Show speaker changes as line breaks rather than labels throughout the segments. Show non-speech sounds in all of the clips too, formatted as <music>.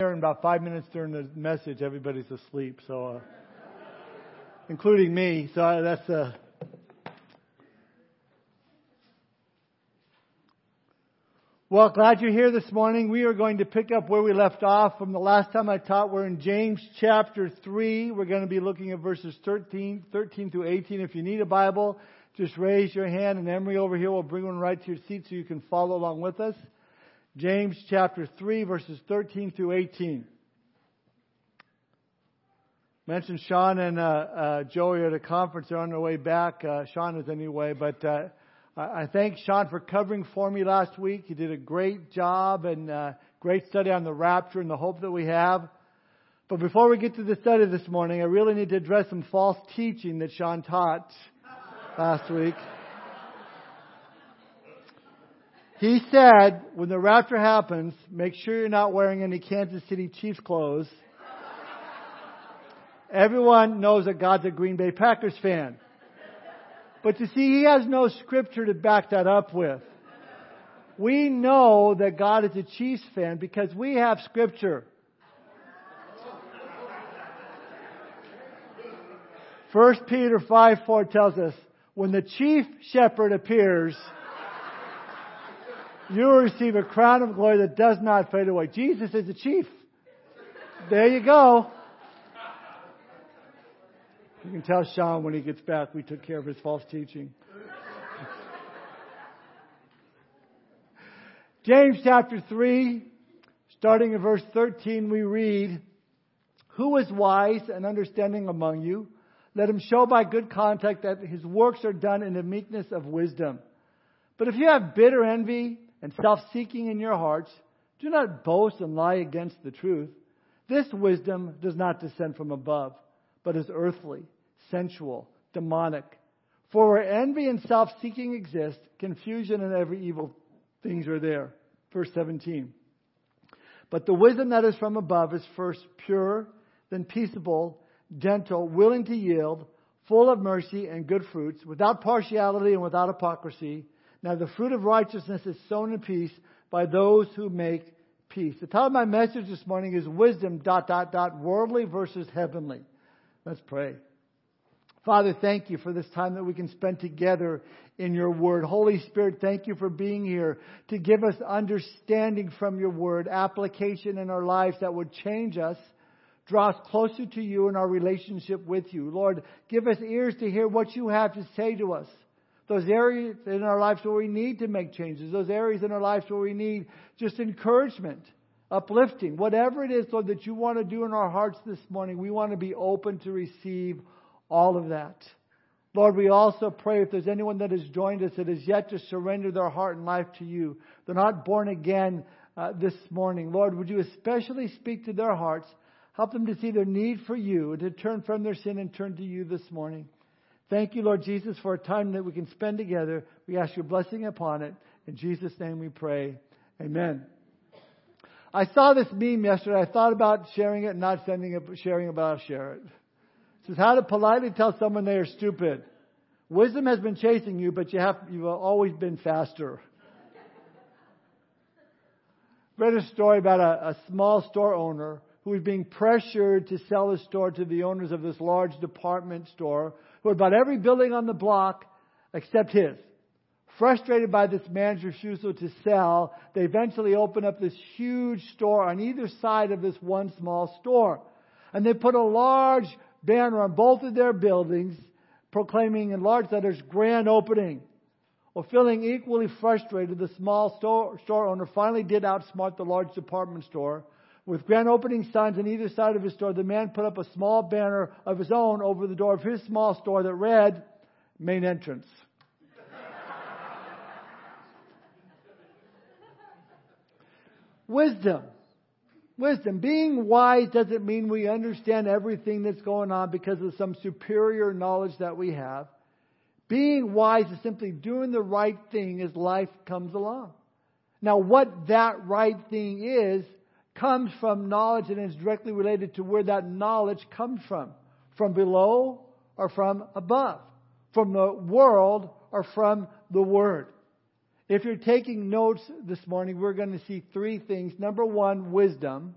here in about five minutes during the message, everybody's asleep, so, uh, including me. So uh, that's uh, Well, glad you're here this morning. We are going to pick up where we left off from the last time I taught. We're in James chapter 3. We're going to be looking at verses 13, 13 through 18. If you need a Bible, just raise your hand and Emery over here will bring one right to your seat so you can follow along with us. James chapter 3 verses 13 through 18. Mentioned Sean and uh, uh, Joey at a conference. They're on their way back. Uh, Sean is anyway, but uh, I thank Sean for covering for me last week. He did a great job and uh, great study on the rapture and the hope that we have. But before we get to the study this morning, I really need to address some false teaching that Sean taught last week. He said, when the rapture happens, make sure you're not wearing any Kansas City Chiefs clothes. Everyone knows that God's a Green Bay Packers fan. But you see, he has no scripture to back that up with. We know that God is a Chiefs fan because we have scripture. First Peter 5 4 tells us, when the chief shepherd appears, you will receive a crown of glory that does not fade away. Jesus is the chief. There you go. You can tell Sean when he gets back we took care of his false teaching. <laughs> James chapter 3, starting in verse 13, we read, Who is wise and understanding among you? Let him show by good conduct that his works are done in the meekness of wisdom. But if you have bitter envy and self-seeking in your hearts, do not boast and lie against the truth. This wisdom does not descend from above, but is earthly, sensual, demonic. For where envy and self-seeking exist, confusion and every evil things are there. Verse 17. But the wisdom that is from above is first pure, then peaceable, gentle, willing to yield, full of mercy and good fruits, without partiality and without hypocrisy. Now the fruit of righteousness is sown in peace by those who make peace. The title of my message this morning is wisdom dot dot dot worldly versus heavenly. Let's pray. Father, thank you for this time that we can spend together in your word. Holy Spirit, thank you for being here to give us understanding from your word, application in our lives that would change us, draw us closer to you in our relationship with you. Lord, give us ears to hear what you have to say to us those areas in our lives where we need to make changes, those areas in our lives where we need just encouragement, uplifting, whatever it is, Lord, that you want to do in our hearts this morning, we want to be open to receive all of that. Lord, we also pray if there's anyone that has joined us that has yet to surrender their heart and life to you, they're not born again uh, this morning. Lord, would you especially speak to their hearts, help them to see their need for you, and to turn from their sin and turn to you this morning. Thank you, Lord Jesus, for a time that we can spend together. We ask your blessing upon it. In Jesus' name we pray. Amen. I saw this meme yesterday. I thought about sharing it, and not sending it, sharing it, but I'll share it. It says how to politely tell someone they are stupid. Wisdom has been chasing you, but you have, you've always been faster. Read a story about a, a small store owner who was being pressured to sell his store to the owners of this large department store who had bought every building on the block except his. Frustrated by this man's refusal to sell, they eventually opened up this huge store on either side of this one small store. And they put a large banner on both of their buildings proclaiming in large letters, grand opening. Well, feeling equally frustrated, the small store, store owner finally did outsmart the large department store with grand opening signs on either side of his store, the man put up a small banner of his own over the door of his small store that read, Main Entrance. <laughs> Wisdom. Wisdom. Being wise doesn't mean we understand everything that's going on because of some superior knowledge that we have. Being wise is simply doing the right thing as life comes along. Now, what that right thing is, comes from knowledge and is directly related to where that knowledge comes from. From below or from above. From the world or from the Word. If you're taking notes this morning, we're going to see three things. Number one, wisdom.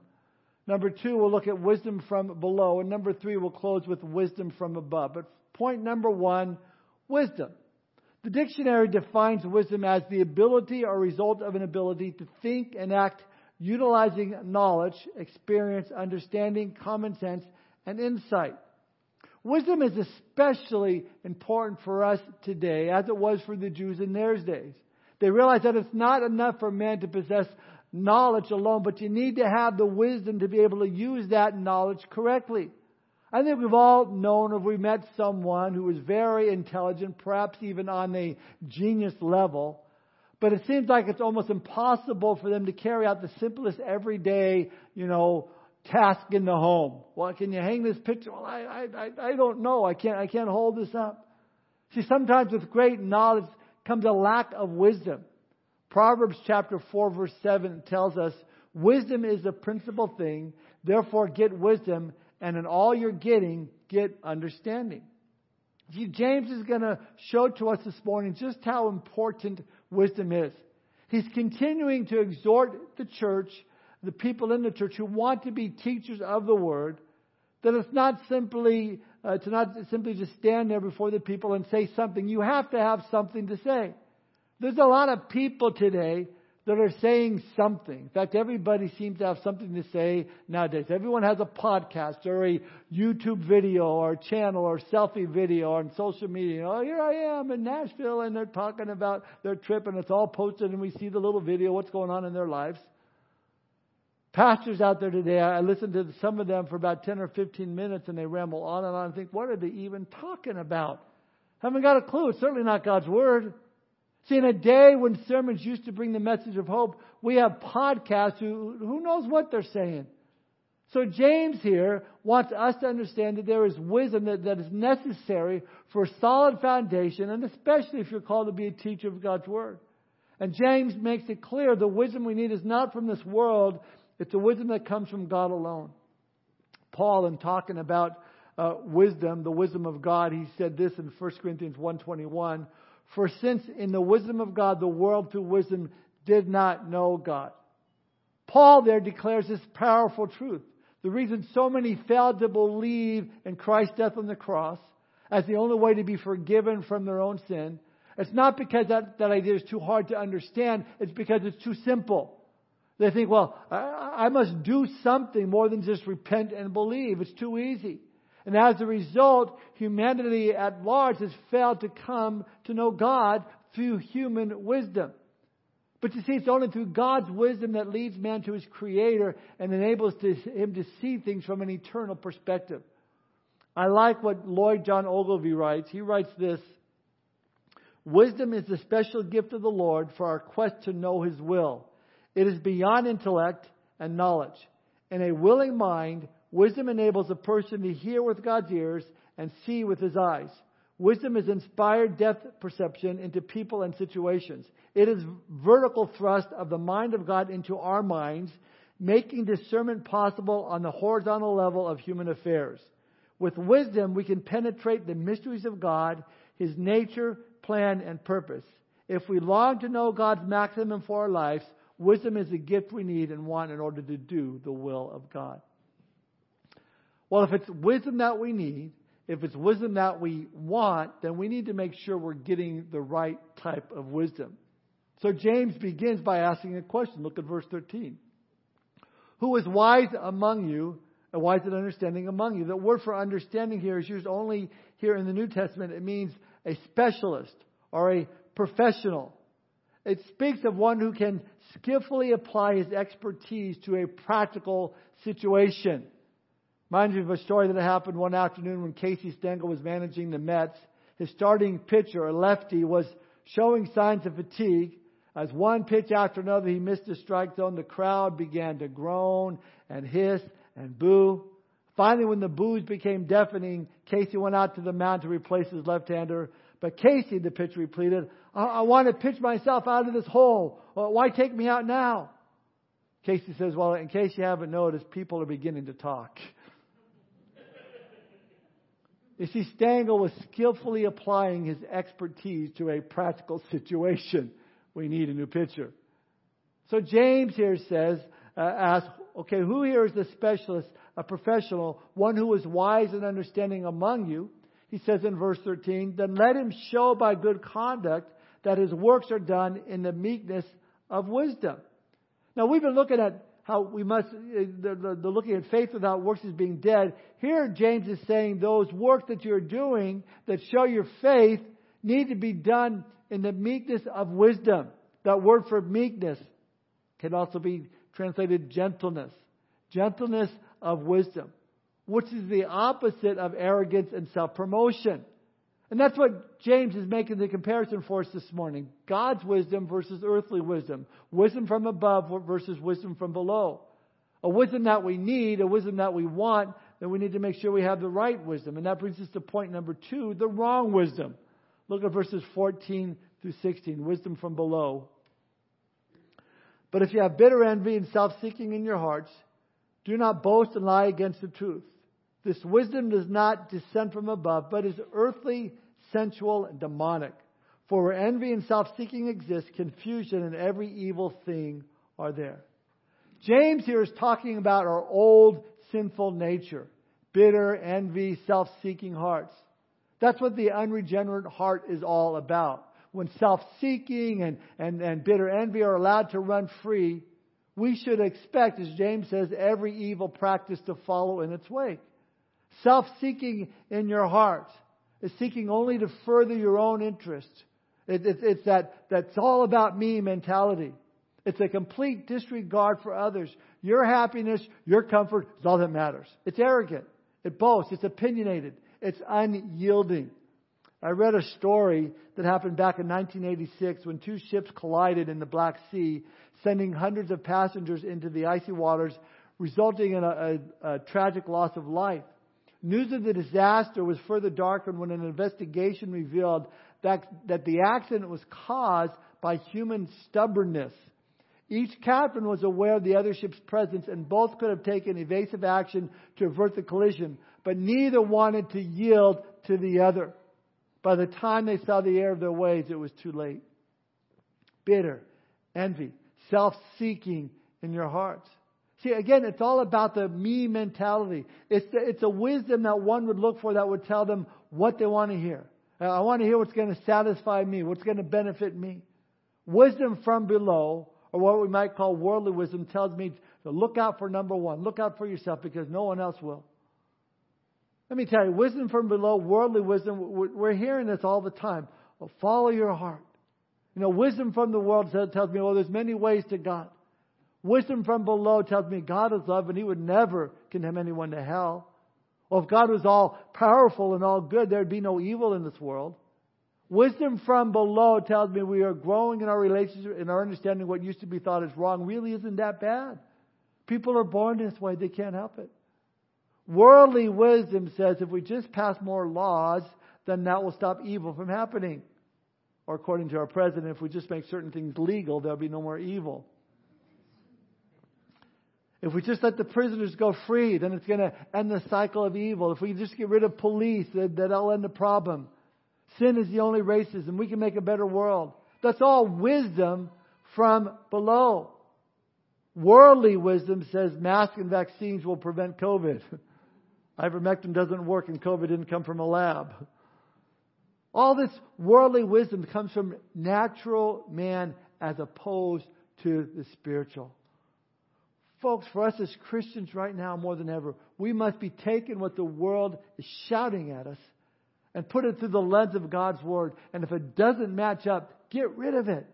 Number two, we'll look at wisdom from below. And number three, we'll close with wisdom from above. But point number one, wisdom. The dictionary defines wisdom as the ability or result of an ability to think and act utilizing knowledge, experience, understanding, common sense, and insight. Wisdom is especially important for us today, as it was for the Jews in their days. They realized that it's not enough for man to possess knowledge alone, but you need to have the wisdom to be able to use that knowledge correctly. I think we've all known or we met someone who was very intelligent, perhaps even on a genius level, but it seems like it's almost impossible for them to carry out the simplest everyday, you know, task in the home. Well, can you hang this picture? Well, I, I, I don't know. I can't, I can't hold this up. See, sometimes with great knowledge comes a lack of wisdom. Proverbs chapter 4 verse 7 tells us, wisdom is the principal thing. Therefore get wisdom and in all you're getting, get understanding. See, James is going to show to us this morning just how important wisdom is. He's continuing to exhort the church, the people in the church who want to be teachers of the word, that it's not simply uh, to not simply just stand there before the people and say something. You have to have something to say. There's a lot of people today that are saying something. In fact, everybody seems to have something to say nowadays. Everyone has a podcast or a YouTube video or a channel or selfie video on social media. Oh, here I am in Nashville and they're talking about their trip and it's all posted and we see the little video, what's going on in their lives. Pastors out there today, I listen to some of them for about 10 or 15 minutes and they ramble on and on and think, what are they even talking about? Haven't got a clue. It's certainly not God's Word. See, in a day when sermons used to bring the message of hope, we have podcasts who, who knows what they're saying. So James here wants us to understand that there is wisdom that, that is necessary for a solid foundation, and especially if you're called to be a teacher of God's Word. And James makes it clear the wisdom we need is not from this world, it's a wisdom that comes from God alone. Paul, in talking about uh, wisdom, the wisdom of God, he said this in 1 Corinthians 1.21, for since in the wisdom of God, the world through wisdom did not know God. Paul there declares this powerful truth. The reason so many failed to believe in Christ's death on the cross as the only way to be forgiven from their own sin, it's not because that, that idea is too hard to understand, it's because it's too simple. They think, well, I, I must do something more than just repent and believe. It's too easy. And as a result, humanity at large has failed to come to know God through human wisdom. But you see, it's only through God's wisdom that leads man to his Creator and enables to, him to see things from an eternal perspective. I like what Lloyd John Ogilvie writes. He writes this Wisdom is the special gift of the Lord for our quest to know His will. It is beyond intellect and knowledge. In a willing mind, Wisdom enables a person to hear with God's ears and see with his eyes. Wisdom is inspired depth perception into people and situations. It is vertical thrust of the mind of God into our minds, making discernment possible on the horizontal level of human affairs. With wisdom, we can penetrate the mysteries of God, His nature, plan, and purpose. If we long to know God's maximum for our lives, wisdom is the gift we need and want in order to do the will of God. Well, if it's wisdom that we need, if it's wisdom that we want, then we need to make sure we're getting the right type of wisdom. So James begins by asking a question. Look at verse 13. Who is wise among you, and wise and understanding among you? The word for understanding here is used only here in the New Testament. It means a specialist or a professional. It speaks of one who can skillfully apply his expertise to a practical situation. Reminds me of a story that happened one afternoon when Casey Stengel was managing the Mets. His starting pitcher, a lefty, was showing signs of fatigue. As one pitch after another he missed the strike zone, the crowd began to groan and hiss and boo. Finally, when the boos became deafening, Casey went out to the mound to replace his left-hander. But Casey, the pitcher, pleaded, I, I want to pitch myself out of this hole. Uh, why take me out now? Casey says, well, in case you haven't noticed, people are beginning to talk. <laughs> You see, Stengel was skillfully applying his expertise to a practical situation. We need a new pitcher. So James here says, uh, asks, Okay, who here is a specialist, a professional, one who is wise and understanding among you? He says in verse 13, then let him show by good conduct that his works are done in the meekness of wisdom. Now we've been looking at how we must, uh, the, the, the, looking at faith without works is being dead. Here James is saying those works that you're doing that show your faith need to be done in the meekness of wisdom. That word for meekness can also be translated gentleness. Gentleness of wisdom, which is the opposite of arrogance and self-promotion. And that's what James is making the comparison for us this morning. God's wisdom versus earthly wisdom. Wisdom from above versus wisdom from below. A wisdom that we need, a wisdom that we want, then we need to make sure we have the right wisdom. And that brings us to point number two, the wrong wisdom. Look at verses 14 through 16. Wisdom from below. But if you have bitter envy and self-seeking in your hearts, do not boast and lie against the truth. This wisdom does not descend from above, but is earthly, sensual, and demonic. For where envy and self-seeking exist, confusion and every evil thing are there. James here is talking about our old sinful nature. Bitter, envy, self-seeking hearts. That's what the unregenerate heart is all about. When self-seeking and, and, and bitter envy are allowed to run free, we should expect, as James says, every evil practice to follow in its wake. Self seeking in your heart is seeking only to further your own interest. It, it, it's that, that's all about me mentality. It's a complete disregard for others. Your happiness, your comfort is all that matters. It's arrogant. It boasts. It's opinionated. It's unyielding. I read a story that happened back in 1986 when two ships collided in the Black Sea, sending hundreds of passengers into the icy waters, resulting in a, a, a tragic loss of life. News of the disaster was further darkened when an investigation revealed that, that the accident was caused by human stubbornness. Each captain was aware of the other ship's presence and both could have taken evasive action to avert the collision, but neither wanted to yield to the other. By the time they saw the error of their ways, it was too late. Bitter, envy, self-seeking in your hearts. See, again, it's all about the me mentality. It's, the, it's a wisdom that one would look for that would tell them what they want to hear. Uh, I want to hear what's going to satisfy me, what's going to benefit me. Wisdom from below, or what we might call worldly wisdom, tells me to look out for number one. Look out for yourself because no one else will. Let me tell you, wisdom from below, worldly wisdom, we're hearing this all the time. Well, follow your heart. You know, wisdom from the world tells me, well, there's many ways to God. Wisdom from below tells me God is love and He would never condemn anyone to hell. Well, if God was all powerful and all good, there'd be no evil in this world. Wisdom from below tells me we are growing in our relationship, in our understanding what used to be thought as wrong really isn't that bad. People are born this way, they can't help it. Worldly wisdom says if we just pass more laws, then that will stop evil from happening. Or according to our president, if we just make certain things legal, there'll be no more evil. If we just let the prisoners go free, then it's going to end the cycle of evil. If we just get rid of police, that'll end the problem. Sin is the only racism. We can make a better world. That's all wisdom from below. Worldly wisdom says masks and vaccines will prevent COVID. <laughs> Ivermectin doesn't work and COVID didn't come from a lab. All this worldly wisdom comes from natural man as opposed to the spiritual. Folks, for us as Christians right now more than ever, we must be taking what the world is shouting at us and put it through the lens of God's Word. And if it doesn't match up, get rid of it.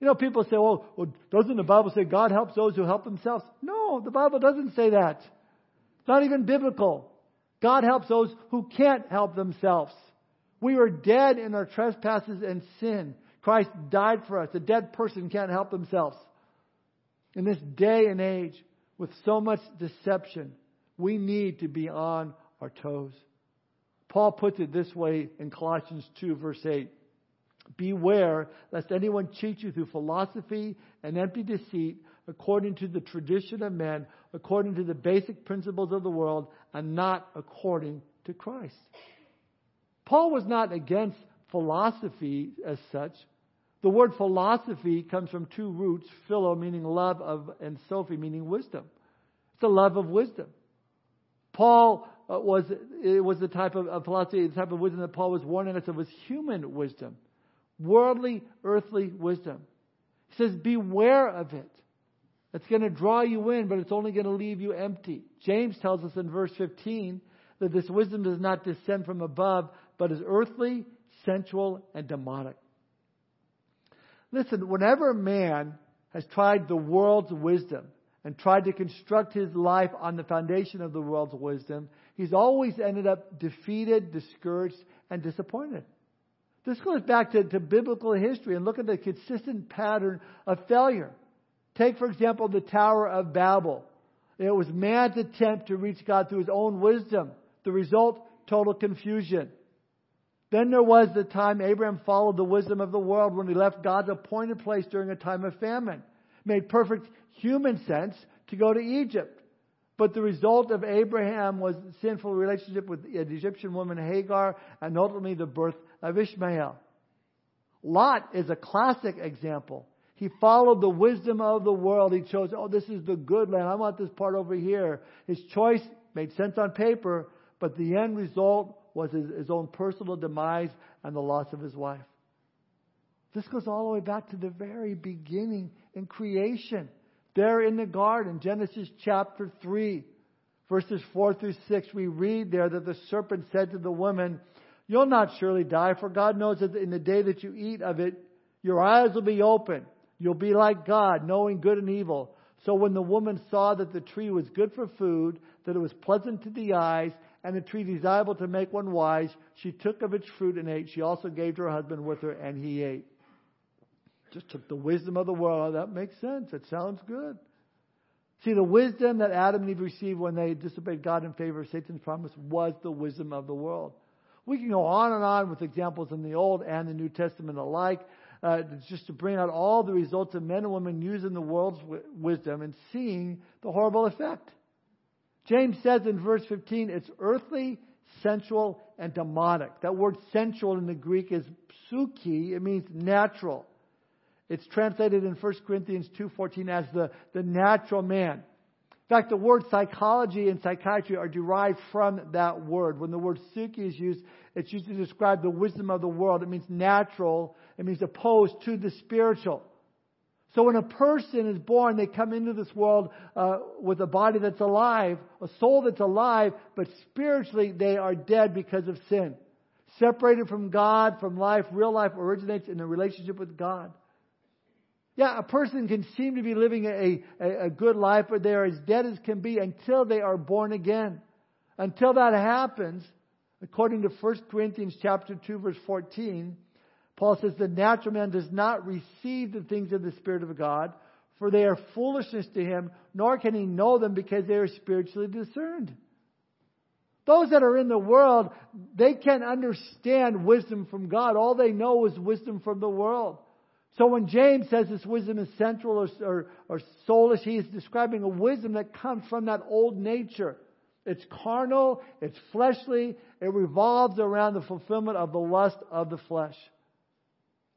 You know, people say, well, well, doesn't the Bible say God helps those who help themselves? No, the Bible doesn't say that. It's not even biblical. God helps those who can't help themselves. We were dead in our trespasses and sin. Christ died for us. A dead person can't help themselves. In this day and age, with so much deception, we need to be on our toes. Paul puts it this way in Colossians 2, verse 8 Beware lest anyone cheat you through philosophy and empty deceit, according to the tradition of men, according to the basic principles of the world, and not according to Christ. Paul was not against philosophy as such, The word philosophy comes from two roots, philo meaning love of, and Sophie meaning wisdom. It's the love of wisdom. Paul uh, was, it was the type of, of philosophy, the type of wisdom that Paul was warning us of was human wisdom. Worldly, earthly wisdom. He says, beware of it. It's going to draw you in, but it's only going to leave you empty. James tells us in verse 15 that this wisdom does not descend from above, but is earthly, sensual, and demonic. Listen, whenever man has tried the world's wisdom and tried to construct his life on the foundation of the world's wisdom, he's always ended up defeated, discouraged, and disappointed. This goes back to, to biblical history and look at the consistent pattern of failure. Take, for example, the Tower of Babel. It was man's attempt to reach God through his own wisdom. The result, total confusion. Then there was the time Abraham followed the wisdom of the world when he left God's appointed place during a time of famine. It made perfect human sense to go to Egypt. But the result of Abraham was sinful relationship with the Egyptian woman Hagar and ultimately the birth of Ishmael. Lot is a classic example. He followed the wisdom of the world. He chose, oh, this is the good land. I want this part over here. His choice made sense on paper, but the end result was his, his own personal demise and the loss of his wife. This goes all the way back to the very beginning in creation. There in the garden, Genesis chapter 3, verses 4 through 6, we read there that the serpent said to the woman, You'll not surely die, for God knows that in the day that you eat of it, your eyes will be open. You'll be like God, knowing good and evil. So when the woman saw that the tree was good for food, that it was pleasant to the eyes, and the tree desirable to make one wise, she took of its fruit and ate. She also gave to her husband with her, and he ate. Just took the wisdom of the world. That makes sense. It sounds good. See, the wisdom that Adam and Eve received when they disobeyed God in favor of Satan's promise was the wisdom of the world. We can go on and on with examples in the Old and the New Testament alike, uh, just to bring out all the results of men and women using the world's wisdom and seeing the horrible effect. James says in verse 15, it's earthly, sensual, and demonic. That word sensual in the Greek is psuche. It means natural. It's translated in 1 Corinthians 2.14 as the, the natural man. In fact, the word psychology and psychiatry are derived from that word. When the word psuche is used, it's used to describe the wisdom of the world. It means natural. It means opposed to the spiritual. So when a person is born, they come into this world uh, with a body that's alive, a soul that's alive, but spiritually they are dead because of sin. Separated from God, from life, real life originates in a relationship with God. Yeah, a person can seem to be living a, a, a good life, but they are as dead as can be until they are born again. Until that happens, according to 1 Corinthians chapter 2 verse 14, Paul says the natural man does not receive the things of the Spirit of God, for they are foolishness to him, nor can he know them because they are spiritually discerned. Those that are in the world, they can't understand wisdom from God. All they know is wisdom from the world. So when James says this wisdom is sensual or, or, or soulish, he is describing a wisdom that comes from that old nature. It's carnal, it's fleshly, it revolves around the fulfillment of the lust of the flesh.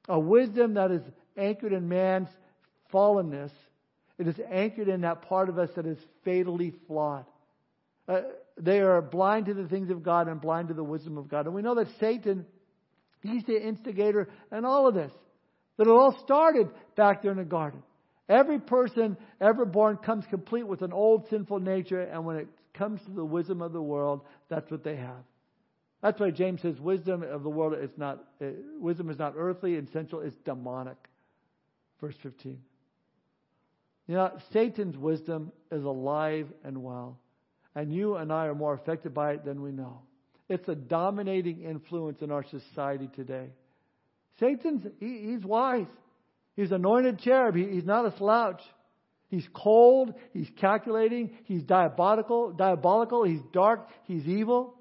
A wisdom that is anchored in man's fallenness. It is anchored in that part of us that is fatally flawed. Uh, they are blind to the things of God and blind to the wisdom of God. And we know that Satan, he's the instigator in all of this. That it all started back there in the garden. Every person ever born comes complete with an old sinful nature, and when it comes to the wisdom of the world, that's what they have. That's why James says wisdom of the world is not uh, wisdom is not earthly and sensual; it's demonic. Verse fifteen. You know, Satan's wisdom is alive and well, and you and I are more affected by it than we know. It's a dominating influence in our society today. Satan's he, he's wise. He's anointed cherub. He, he's not a slouch. He's cold. He's calculating. He's diabolical. Diabolical. He's dark. He's evil.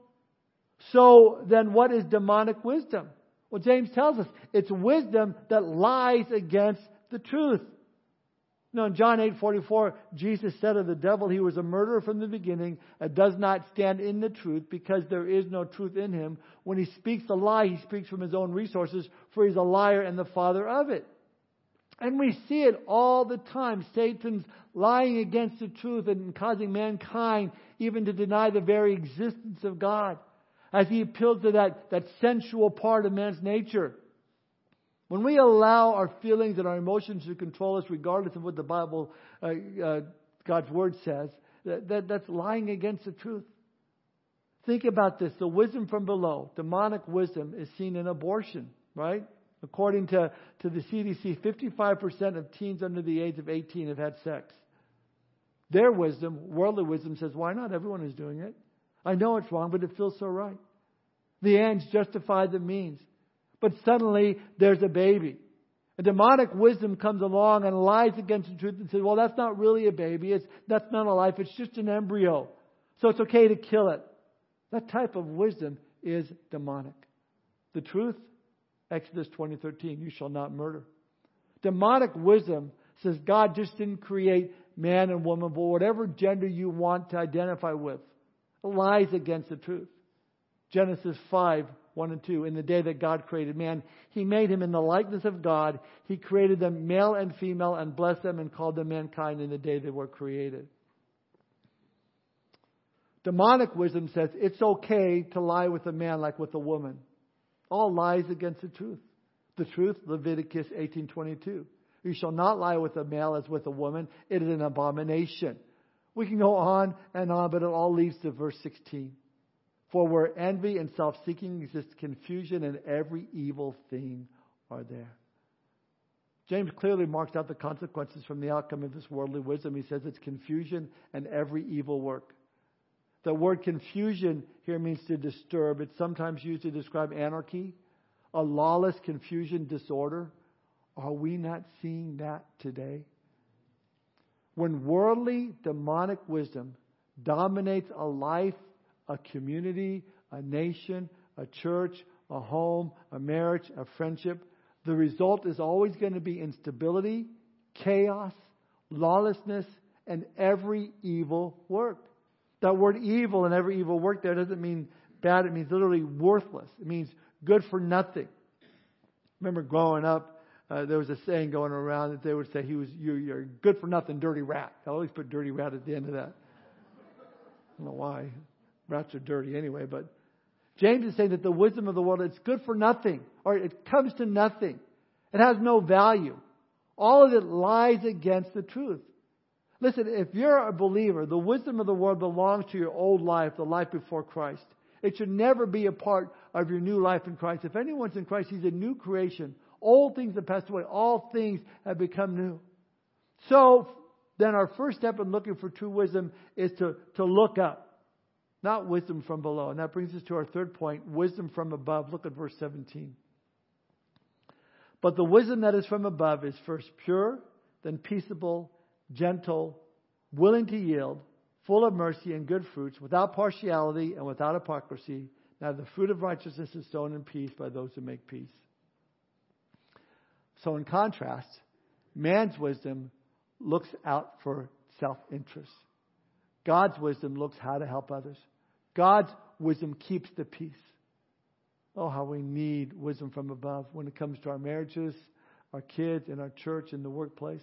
So then what is demonic wisdom? Well, James tells us it's wisdom that lies against the truth. Now, in John 8 44, Jesus said of the devil, he was a murderer from the beginning and does not stand in the truth because there is no truth in him. When he speaks a lie, he speaks from his own resources, for he's a liar and the father of it. And we see it all the time. Satan's lying against the truth and causing mankind even to deny the very existence of God as he appeals to that, that sensual part of man's nature. When we allow our feelings and our emotions to control us, regardless of what the Bible, uh, uh, God's Word says, that, that, that's lying against the truth. Think about this. The wisdom from below, demonic wisdom, is seen in abortion, right? According to, to the CDC, 55% of teens under the age of 18 have had sex. Their wisdom, worldly wisdom, says, why not? Everyone is doing it. I know it's wrong, but it feels so right. The ends justify the means. But suddenly, there's a baby. A demonic wisdom comes along and lies against the truth and says, well, that's not really a baby. It's, that's not a life. It's just an embryo. So it's okay to kill it. That type of wisdom is demonic. The truth, Exodus 20:13, you shall not murder. Demonic wisdom says God just didn't create man and woman, but whatever gender you want to identify with. Lies against the truth. Genesis 5, 1 and 2. In the day that God created man, He made him in the likeness of God. He created them male and female and blessed them and called them mankind in the day they were created. Demonic wisdom says it's okay to lie with a man like with a woman. All lies against the truth. The truth, Leviticus 18:22. You shall not lie with a male as with a woman. It is an abomination. We can go on and on, but it all leads to verse 16. For where envy and self-seeking exist, confusion and every evil thing are there. James clearly marks out the consequences from the outcome of this worldly wisdom. He says it's confusion and every evil work. The word confusion here means to disturb. It's sometimes used to describe anarchy, a lawless confusion, disorder. Are we not seeing that today? When worldly, demonic wisdom dominates a life, a community, a nation, a church, a home, a marriage, a friendship, the result is always going to be instability, chaos, lawlessness, and every evil work. That word evil and every evil work there doesn't mean bad, it means literally worthless. It means good for nothing. Remember growing up, uh, there was a saying going around that they would say he was you, you're good for nothing, dirty rat. I always put dirty rat at the end of that. I don't know why. Rats are dirty anyway, but James is saying that the wisdom of the world it's good for nothing, or it comes to nothing. It has no value. All of it lies against the truth. Listen, if you're a believer, the wisdom of the world belongs to your old life, the life before Christ. It should never be a part of your new life in Christ. If anyone's in Christ, he's a new creation. Old things have passed away. All things have become new. So, then our first step in looking for true wisdom is to, to look up, not wisdom from below. And that brings us to our third point wisdom from above. Look at verse 17. But the wisdom that is from above is first pure, then peaceable gentle, willing to yield, full of mercy and good fruits, without partiality and without hypocrisy. Now the fruit of righteousness is sown in peace by those who make peace. So, in contrast, man's wisdom looks out for self interest. God's wisdom looks how to help others. God's wisdom keeps the peace. Oh, how we need wisdom from above when it comes to our marriages, our kids, and our church, and the workplace.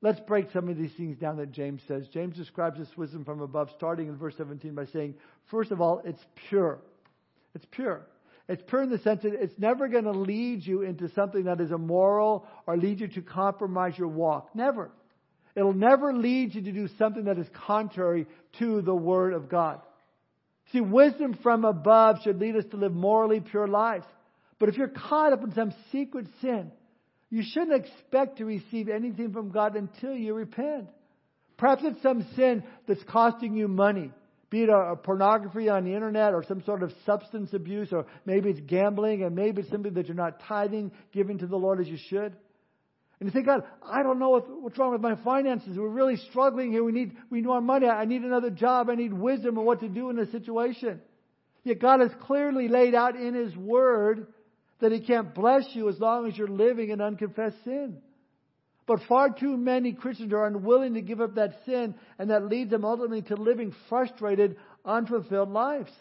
Let's break some of these things down that James says. James describes this wisdom from above, starting in verse 17 by saying, first of all, it's pure. It's pure. It's pure in the sense that it's never going to lead you into something that is immoral or lead you to compromise your walk. Never. It'll never lead you to do something that is contrary to the Word of God. See, wisdom from above should lead us to live morally pure lives. But if you're caught up in some secret sin, you shouldn't expect to receive anything from God until you repent. Perhaps it's some sin that's costing you money, be it a, a, pornography on the internet or some sort of substance abuse, or maybe it's gambling, and maybe it's simply that you're not tithing, giving to the Lord as you should. And you think, God, I don't know what, what's wrong with my finances. We're really struggling here. We need, we need more money. I need another job. I need wisdom on what to do in this situation. Yet God has clearly laid out in His Word that He can't bless you as long as you're living in unconfessed sin. But far too many Christians are unwilling to give up that sin, and that leads them ultimately to living frustrated, unfulfilled lives.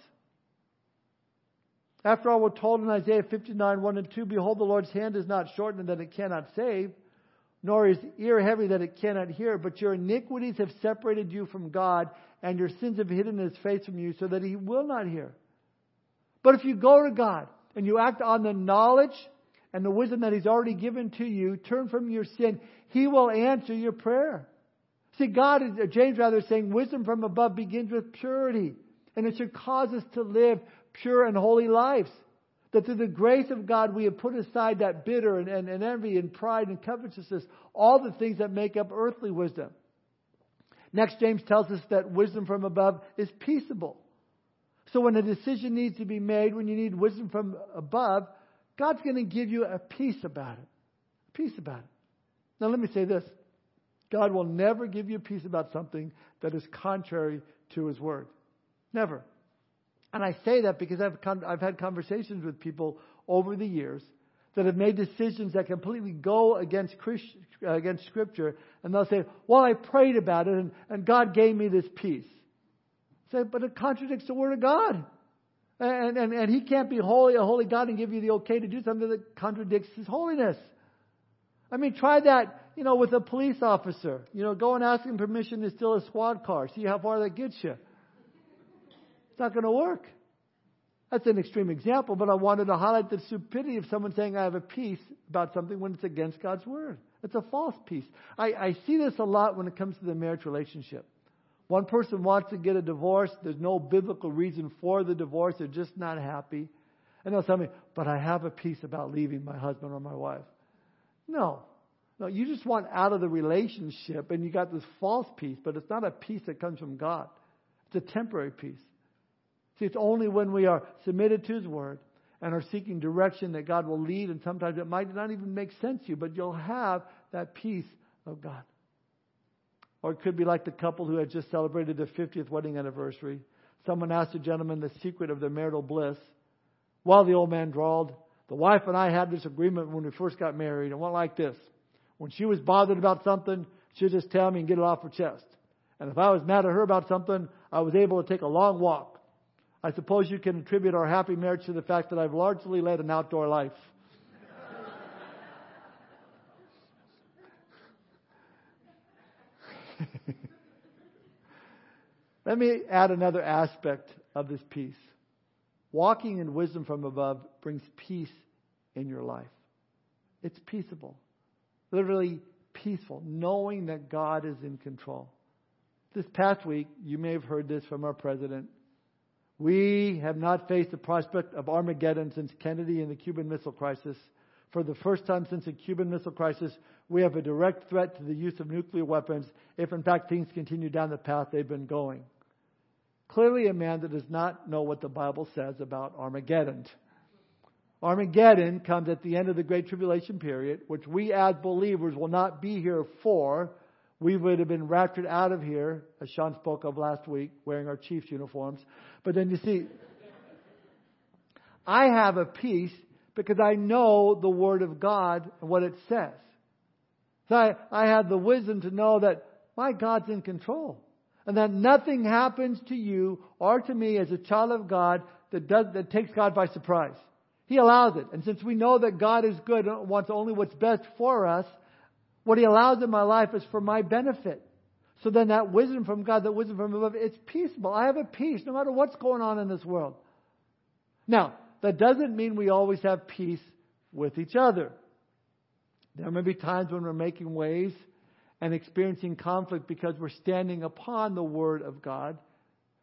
After all, we're told in Isaiah 59, 1 and 2, Behold, the Lord's hand is not shortened that it cannot save, nor his ear heavy that it cannot hear, but your iniquities have separated you from God, and your sins have hidden his face from you, so that he will not hear. But if you go to God and you act on the knowledge and the wisdom that he's already given to you, turn from your sin, he will answer your prayer. See, God, James rather is saying wisdom from above begins with purity, and it should cause us to live pure and holy lives. That through the grace of God, we have put aside that bitter and, and, and envy and pride and covetousness, all the things that make up earthly wisdom. Next, James tells us that wisdom from above is peaceable. So when a decision needs to be made, when you need wisdom from above, God's going to give you a peace about it. A peace about it. Now let me say this. God will never give you a peace about something that is contrary to His Word. Never. And I say that because I've, con- I've had conversations with people over the years that have made decisions that completely go against, Christ, against Scripture, and they'll say, Well, I prayed about it, and, and God gave me this peace. I say, but it contradicts the Word of God. And, and, and He can't be holy, a holy God, and give you the okay to do something that contradicts His holiness. I mean, try that, you know, with a police officer. You know, go and ask him permission to steal a squad car. See how far that gets you. It's not going to work. That's an extreme example, but I wanted to highlight the stupidity of someone saying I have a peace about something when it's against God's word. It's a false peace. I, I see this a lot when it comes to the marriage relationship. One person wants to get a divorce. There's no biblical reason for the divorce. They're just not happy. And they'll tell me, but I have a peace about leaving my husband or my wife. No. No, you just want out of the relationship and you got this false peace, but it's not a peace that comes from God. It's a temporary peace. See, it's only when we are submitted to His Word and are seeking direction that God will lead, and sometimes it might not even make sense to you, but you'll have that peace of God. Or it could be like the couple who had just celebrated their 50th wedding anniversary. Someone asked a gentleman the secret of their marital bliss. While the old man drawled, the wife and I had this agreement when we first got married. It went like this. When she was bothered about something, she'd just tell me and get it off her chest. And if I was mad at her about something, I was able to take a long walk. I suppose you can attribute our happy marriage to the fact that I've largely led an outdoor life. Let me add another aspect of this peace. Walking in wisdom from above brings peace in your life. It's peaceable. Literally peaceful, knowing that God is in control. This past week, you may have heard this from our president. We have not faced the prospect of Armageddon since Kennedy and the Cuban Missile Crisis. For the first time since the Cuban Missile Crisis, we have a direct threat to the use of nuclear weapons if, in fact, things continue down the path they've been going. Clearly, a man that does not know what the Bible says about Armageddon. Armageddon comes at the end of the Great Tribulation period, which we as believers will not be here for. We would have been raptured out of here, as Sean spoke of last week, wearing our Chiefs uniforms. But then you see, I have a peace because I know the Word of God and what it says. So I, I have the wisdom to know that my God's in control and that nothing happens to you or to me as a child of God that does, that takes God by surprise. He allows it. And since we know that God is good and wants only what's best for us, what He allows in my life is for my benefit. So then that wisdom from God, that wisdom from above, it's peaceable. I have a peace no matter what's going on in this world. Now, that doesn't mean we always have peace with each other. There may be times when we're making waves and experiencing conflict because we're standing upon the Word of God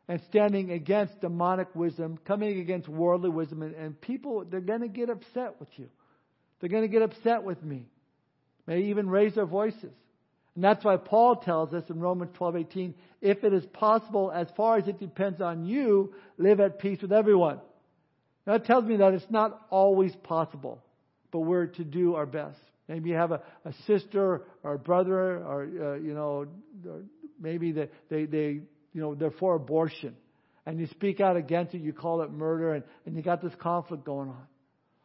and standing against demonic wisdom, coming against worldly wisdom, and, and people, they're going to get upset with you. They're going to get upset with me. May even raise their voices. And that's why Paul tells us in Romans 12:18, if it is possible, as far as it depends on you, live at peace with everyone. Now, that tells me that it's not always possible, but we're to do our best. Maybe you have a, a sister or a brother, or uh, you know, maybe they, they they you know they're for abortion, and you speak out against it. You call it murder, and, and you got this conflict going on.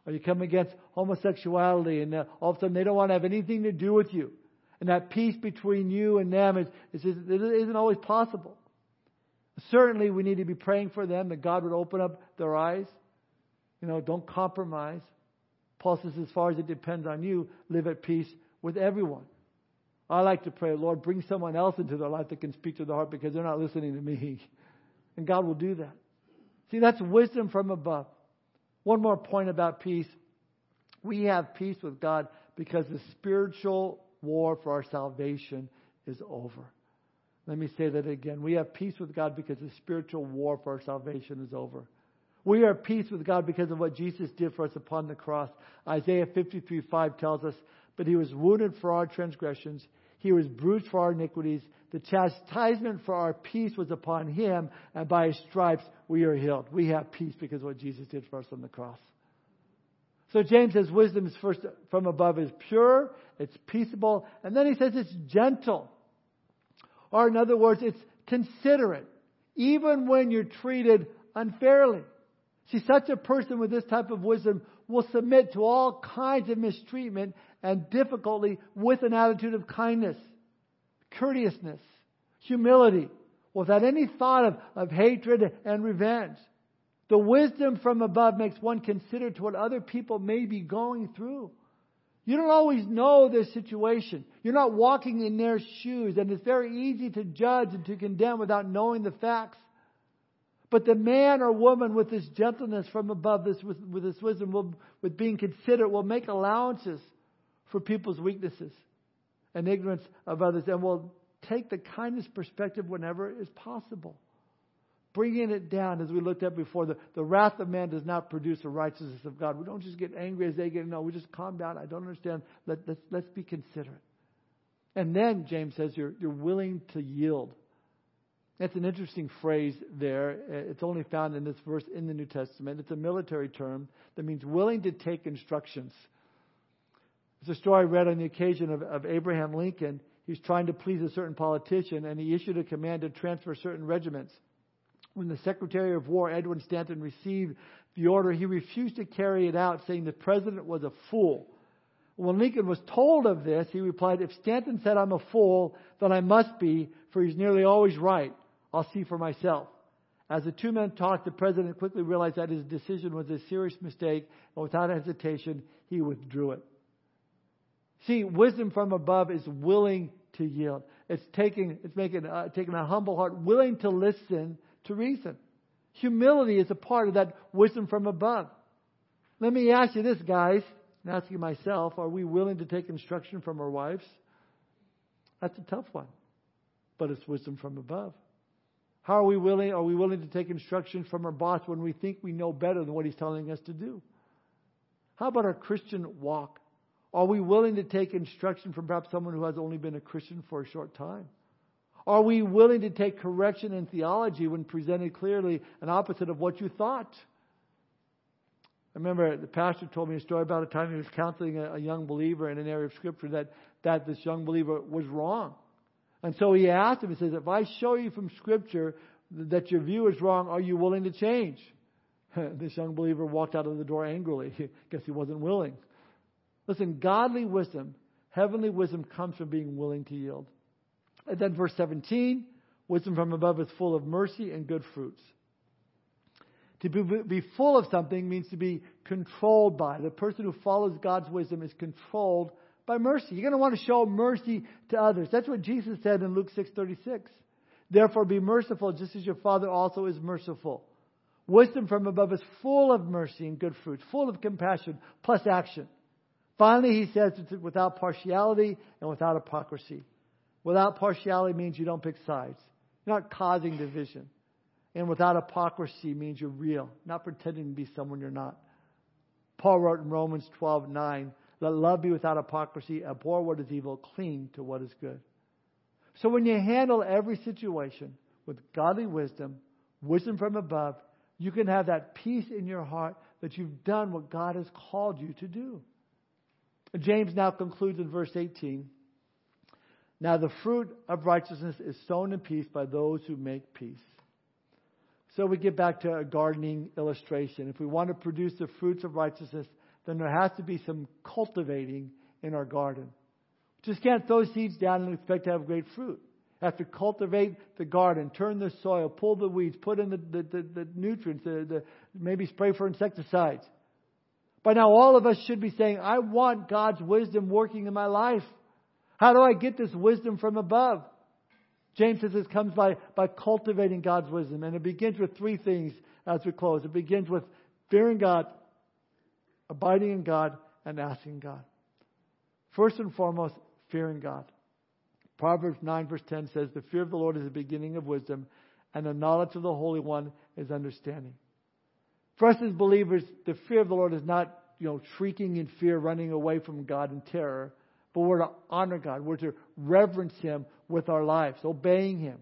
Or you come against homosexuality, and uh, all of a sudden they don't want to have anything to do with you. And that peace between you and them is, is, it isn't always possible. Certainly, we need to be praying for them that God would open up their eyes. You know, don't compromise. Paul says, as far as it depends on you, live at peace with everyone. I like to pray, Lord, bring someone else into their life that can speak to their heart because they're not listening to me. <laughs> And God will do that. See, that's wisdom from above. One more point about peace. We have peace with God because the spiritual war for our salvation is over. Let me say that again. We have peace with God because the spiritual war for our salvation is over. We are at peace with God because of what Jesus did for us upon the cross. Isaiah 53 5 tells us, But he was wounded for our transgressions, he was bruised for our iniquities. The chastisement for our peace was upon him, and by his stripes we are healed. We have peace because of what Jesus did for us on the cross. So James says wisdom is first from above is pure, it's peaceable, and then he says it's gentle. Or in other words, it's considerate, even when you're treated unfairly. See, such a person with this type of wisdom will submit to all kinds of mistreatment and difficulty with an attitude of kindness, courteousness, humility, without any thought of, of hatred and revenge. The wisdom from above makes one consider to what other people may be going through. You don't always know their situation. You're not walking in their shoes, and it's very easy to judge and to condemn without knowing the facts. But the man or woman with this gentleness from above, this with, with this wisdom, will, with being considerate, will make allowances for people's weaknesses and ignorance of others, and will take the kindness perspective whenever is possible bringing it down as we looked at before. The, the wrath of man does not produce the righteousness of God. We don't just get angry as they get. No, we just calm down. I don't understand. Let, let's, let's be considerate. And then James says you're, you're willing to yield. That's an interesting phrase there. Uh, it's only found in this verse in the New Testament. It's a military term that means willing to take instructions. It's a story I read on the occasion of, of Abraham Lincoln. He's trying to please a certain politician, and he issued a command to transfer certain regiments. When the Secretary of War, Edwin Stanton, received the order, he refused to carry it out, saying the president was a fool. When Lincoln was told of this, he replied, If Stanton said I'm a fool, then I must be, for he's nearly always right. I'll see for myself. As the two men talked, the president quickly realized that his decision was a serious mistake, and without hesitation, he withdrew it. See, wisdom from above is willing to yield. It's taking, it's making, uh, taking a humble heart, willing to listen to reason. Humility is a part of that wisdom from above. Let me ask you this, guys, and asking myself, are we willing to take instruction from our wives? That's a tough one. But it's wisdom from above. How are we willing? Are we willing to take instruction from our boss when we think we know better than what he's telling us to do? How about our Christian walk? Are we willing to take instruction from perhaps someone who has only been a Christian for a short time? Are we willing to take correction in theology when presented clearly an opposite of what you thought? I remember the pastor told me a story about a time he was counseling a, a young believer in an area of Scripture that, that this young believer was wrong. And so he asked him, he says, If I show you from Scripture that your view is wrong, are you willing to change? <laughs> this young believer walked out of the door angrily. <laughs> I guess he wasn't willing. Listen, godly wisdom, heavenly wisdom comes from being willing to yield. And then verse 17 wisdom from above is full of mercy and good fruits. To be, full of something means to be controlled by. The person who follows God's wisdom is controlled by mercy. You're going to want to show mercy to others. That's what Jesus said in Luke 6:36. Therefore be merciful just as your Father also is merciful. Wisdom from above is full of mercy and good fruits, full of compassion plus action. Finally, he says it's without partiality and without hypocrisy. Without partiality means you don't pick sides. You're not causing division. And without hypocrisy means you're real, not pretending to be someone you're not. Paul wrote in Romans 12, 9, let love be without hypocrisy, abhor what is evil, cling to what is good. So when you handle every situation with godly wisdom, wisdom from above, you can have that peace in your heart that you've done what God has called you to do. James now concludes in verse 18 now the fruit of righteousness is sown in peace by those who make peace. So we get back to a gardening illustration. If we want to produce the fruits of righteousness, then there has to be some cultivating in our garden. Just can't throw seeds down and expect to have great fruit. Have to cultivate the garden, turn the soil, pull the weeds, put in the, the, the, the nutrients, the, the, maybe spray for insecticides. By now, all of us should be saying, I want God's wisdom working in my life. How do I get this wisdom from above? James says this comes by, by cultivating God's wisdom. And it begins with three things as we close. It begins with fearing God, abiding in God, and asking God. First and foremost, fearing God. Proverbs 9, verse 10 says, The fear of the Lord is the beginning of wisdom, and the knowledge of the Holy One is understanding. For us as believers, the fear of the Lord is not, you know, shrieking in fear, running away from God in terror, but we're to honor God. We're to reverence Him with our lives, obeying Him.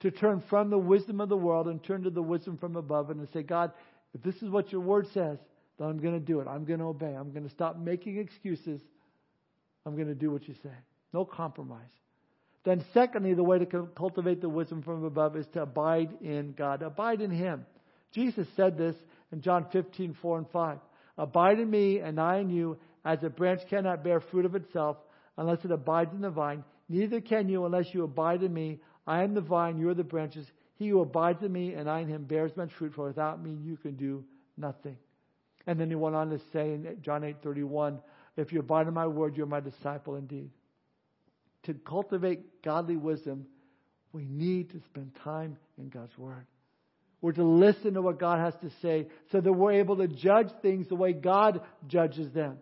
To turn from the wisdom of the world and turn to the wisdom from above and to say, God, if this is what your word says, then I'm going to do it. I'm going to obey. I'm going to stop making excuses. I'm going to do what you say. No compromise. Then, secondly, the way to cultivate the wisdom from above is to abide in God. Abide in Him. Jesus said this in John 15, 4 and 5. Abide in me, and I in you, as a branch cannot bear fruit of itself unless it abides in the vine. Neither can you unless you abide in me. I am the vine, you are the branches. He who abides in me and I in him bears much fruit, for without me you can do nothing. And then he went on to say in John 8:31, if you abide in my word, you're my disciple indeed. To cultivate godly wisdom, we need to spend time in God's word. We're to listen to what God has to say so that we're able to judge things the way God judges them.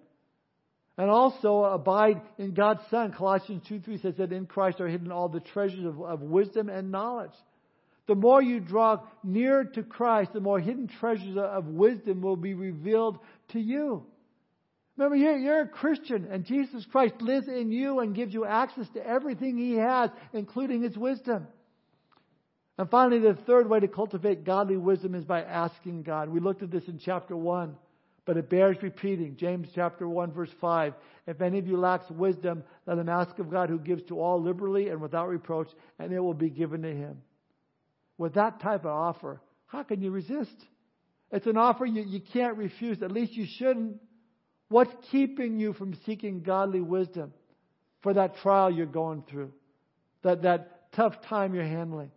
And also abide in God's Son. Colossians 2 3 says that in Christ are hidden all the treasures of, of wisdom and knowledge. The more you draw near to Christ, the more hidden treasures of wisdom will be revealed to you. Remember, you're, you're a Christian, and Jesus Christ lives in you and gives you access to everything He has, including His wisdom. And finally, the third way to cultivate godly wisdom is by asking God. We looked at this in chapter 1. But it bears repeating. James chapter 1 verse 5. If any of you lacks wisdom, let him ask of God who gives to all liberally and without reproach, and it will be given to him. With that type of offer, how can you resist? It's an offer you, you can't refuse. At least you shouldn't. What's keeping you from seeking godly wisdom for that trial you're going through? That, that tough time you're handling?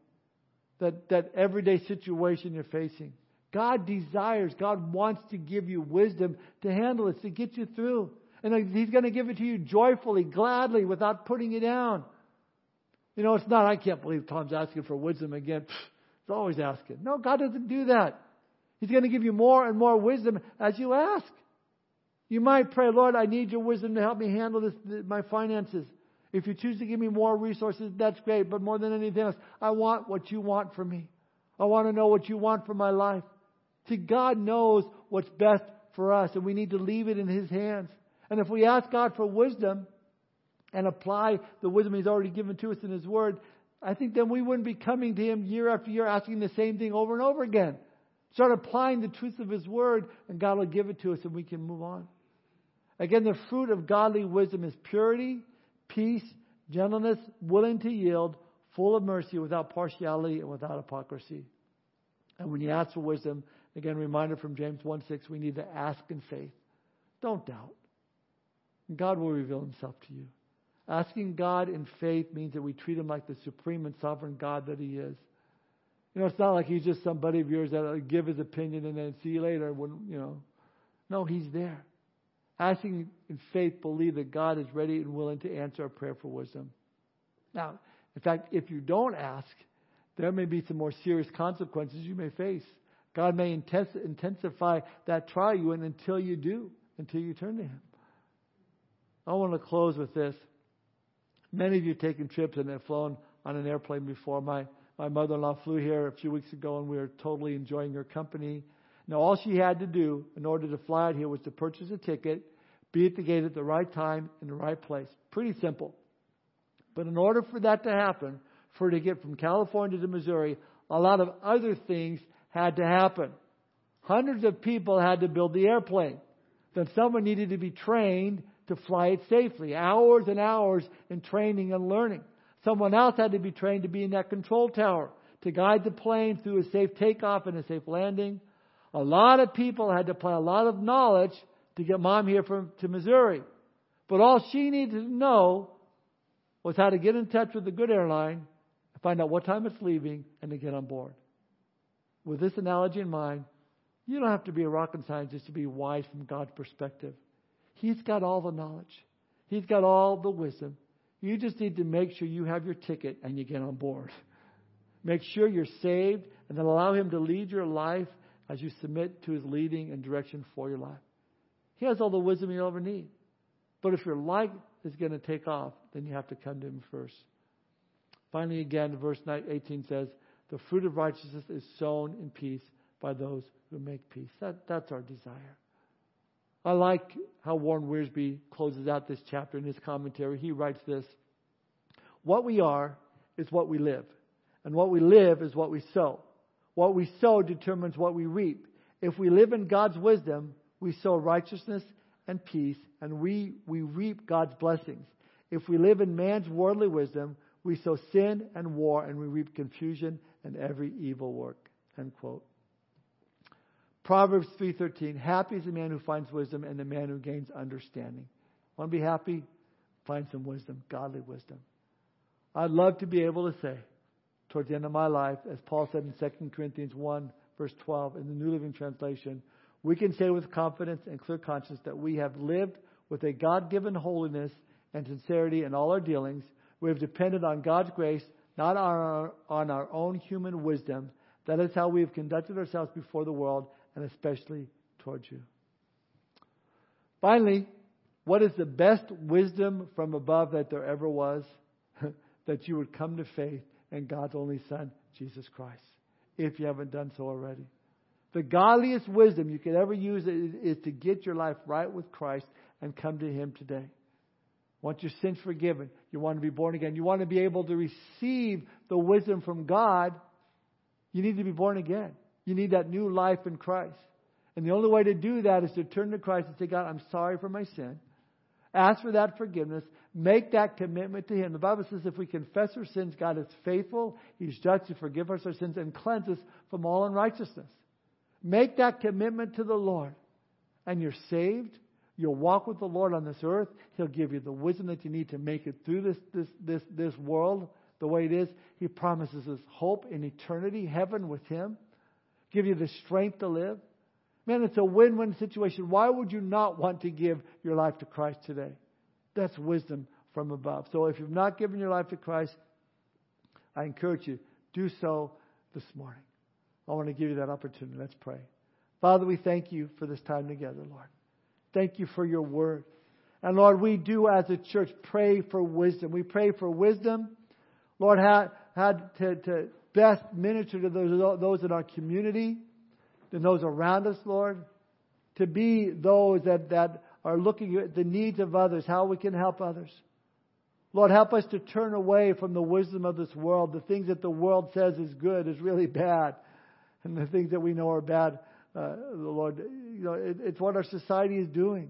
That, that everyday situation you're facing? God desires, God wants to give you wisdom to handle it, to get you through. And He's going to give it to you joyfully, gladly, without putting you down. You know, it's not, I can't believe Tom's asking for wisdom again. He's always asking. No, God doesn't do that. He's going to give you more and more wisdom as you ask. You might pray, Lord, I need your wisdom to help me handle this, my finances. If you choose to give me more resources, that's great. But more than anything else, I want what you want for me. I want to know what you want for my life. See, God knows what's best for us, and we need to leave it in His hands. And if we ask God for wisdom and apply the wisdom He's already given to us in His Word, I think then we wouldn't be coming to Him year after year asking the same thing over and over again. Start applying the truth of His Word, and God will give it to us, and we can move on. Again, the fruit of godly wisdom is purity, peace, gentleness, willing to yield, full of mercy, without partiality, and without hypocrisy. And when you ask for wisdom, Again, reminder from James 1 6, we need to ask in faith. Don't doubt. God will reveal himself to you. Asking God in faith means that we treat him like the supreme and sovereign God that he is. You know, it's not like he's just somebody of yours that'll give his opinion and then see you later when, you know. No, he's there. Asking in faith, believe that God is ready and willing to answer our prayer for wisdom. Now, in fact, if you don't ask, there may be some more serious consequences you may face. God may intensify that trial you in until you do, until you turn to Him. I want to close with this. Many of you have taken trips and have flown on an airplane before. My, my mother in law flew here a few weeks ago and we were totally enjoying her company. Now, all she had to do in order to fly out here was to purchase a ticket, be at the gate at the right time in the right place. Pretty simple. But in order for that to happen, for her to get from California to Missouri, a lot of other things had to happen. Hundreds of people had to build the airplane. Then someone needed to be trained to fly it safely. Hours and hours in training and learning. Someone else had to be trained to be in that control tower to guide the plane through a safe takeoff and a safe landing. A lot of people had to apply a lot of knowledge to get mom here from, to Missouri. But all she needed to know was how to get in touch with the good airline, find out what time it's leaving, and to get on board with this analogy in mind, you don't have to be a rocket scientist to be wise from God's perspective. He's got all the knowledge. He's got all the wisdom. You just need to make sure you have your ticket and you get on board. <laughs> Make sure you're saved and then allow Him to lead your life as you submit to His leading and direction for your life. He has all the wisdom you'll ever need. But if your life is going to take off, then you have to come to Him first. Finally, again, verse 18 says, The fruit of righteousness is sown in peace by those who make peace. That, that's our desire. I like how Warren Wiersbe closes out this chapter in his commentary. He writes this What we are is what we live, and what we live is what we sow. What we sow determines what we reap. If we live in God's wisdom, we sow righteousness and peace, and we, we reap God's blessings. If we live in man's worldly wisdom, we sow sin and war, and we reap confusion and every evil work. End quote. Proverbs 3:13, happy is the man who finds wisdom and the man who gains understanding. Want to be happy? Find some wisdom, godly wisdom. I'd love to be able to say, towards the end of my life, as Paul said in 2 Corinthians 1, verse 12, in the New Living Translation, we can say with confidence and clear conscience that we have lived with a God given holiness and sincerity in all our dealings. We have depended on God's grace, not on our, on our own human wisdom. That is how we have conducted ourselves before the world and especially towards you. Finally, what is the best wisdom from above that there ever was? <laughs> that you would come to faith in God's only Son, Jesus Christ, if you haven't done so already. The godliest wisdom you could ever use is, to get your life right with Christ and come to Him today. Want your sins forgiven. You want to be born again. You want to be able to receive the wisdom from God. You need to be born again. You need that new life in Christ. And the only way to do that is to turn to Christ and say, God, I'm sorry for my sin. Ask for that forgiveness. Make that commitment to Him. The Bible says if we confess our sins, God is faithful. He's just to forgive us our sins and cleanse us from all unrighteousness. Make that commitment to the Lord. And you're saved. You'll walk with the Lord on this earth. He'll give you the wisdom that you need to make it through this, this, this, this world the way it is. He promises us hope in eternity, heaven with Him give you the strength to live. Man, it's a win win situation. Why would you not want to give your life to Christ today? That's wisdom from above. So if you've not given your life to Christ, I encourage you, do so this morning. I want to give you that opportunity. Let's pray. Father, we thank you for this time together, Lord. Thank you for your word. And Lord, we do as a church pray for wisdom. We pray for wisdom. Lord, had, had to, to best minister to those, those in our community, to those around us, Lord, to be those that, that are looking at the needs of others, how we can help others. Lord, help us to turn away from the wisdom of this world. The things that the world says is good is really bad. And the things that we know are bad, uh, Lord, you know, it, it's what our society is doing.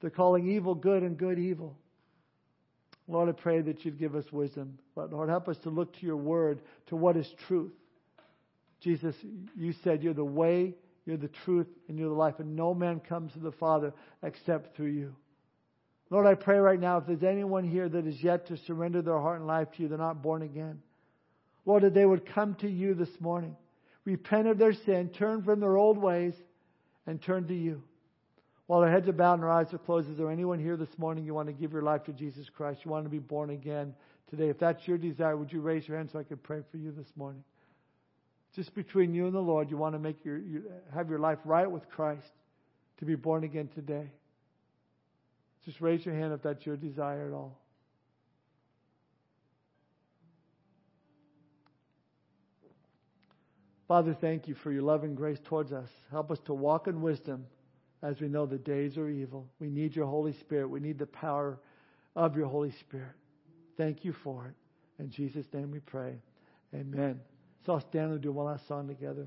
They're calling evil good and good evil. Lord, I pray that you'd give us wisdom. But Lord, help us to look to your word, to what is truth. Jesus, you said you're the way, you're the truth, and you're the life, and no man comes to the Father except through you. Lord, I pray right now if there's anyone here that is yet to surrender their heart and life to you, they're not born again. Lord, that they would come to you this morning, repent of their sin, turn from their old ways, and turn to you. While our heads are bowed and our eyes are closed, is there anyone here this morning you want to give your life to Jesus Christ? You want to be born again today? If that's your desire, would you raise your hand so I could pray for you this morning? Just between you and the Lord, you want to make your, you have your life right with Christ to be born again today. Just raise your hand if that's your desire at all. Father, thank you for your love and grace towards us. Help us to walk in wisdom as we know the days are evil. We need your Holy Spirit. We need the power of your Holy Spirit. Thank you for it. In Jesus' name we pray. Amen. So I'll stand and do one last song together.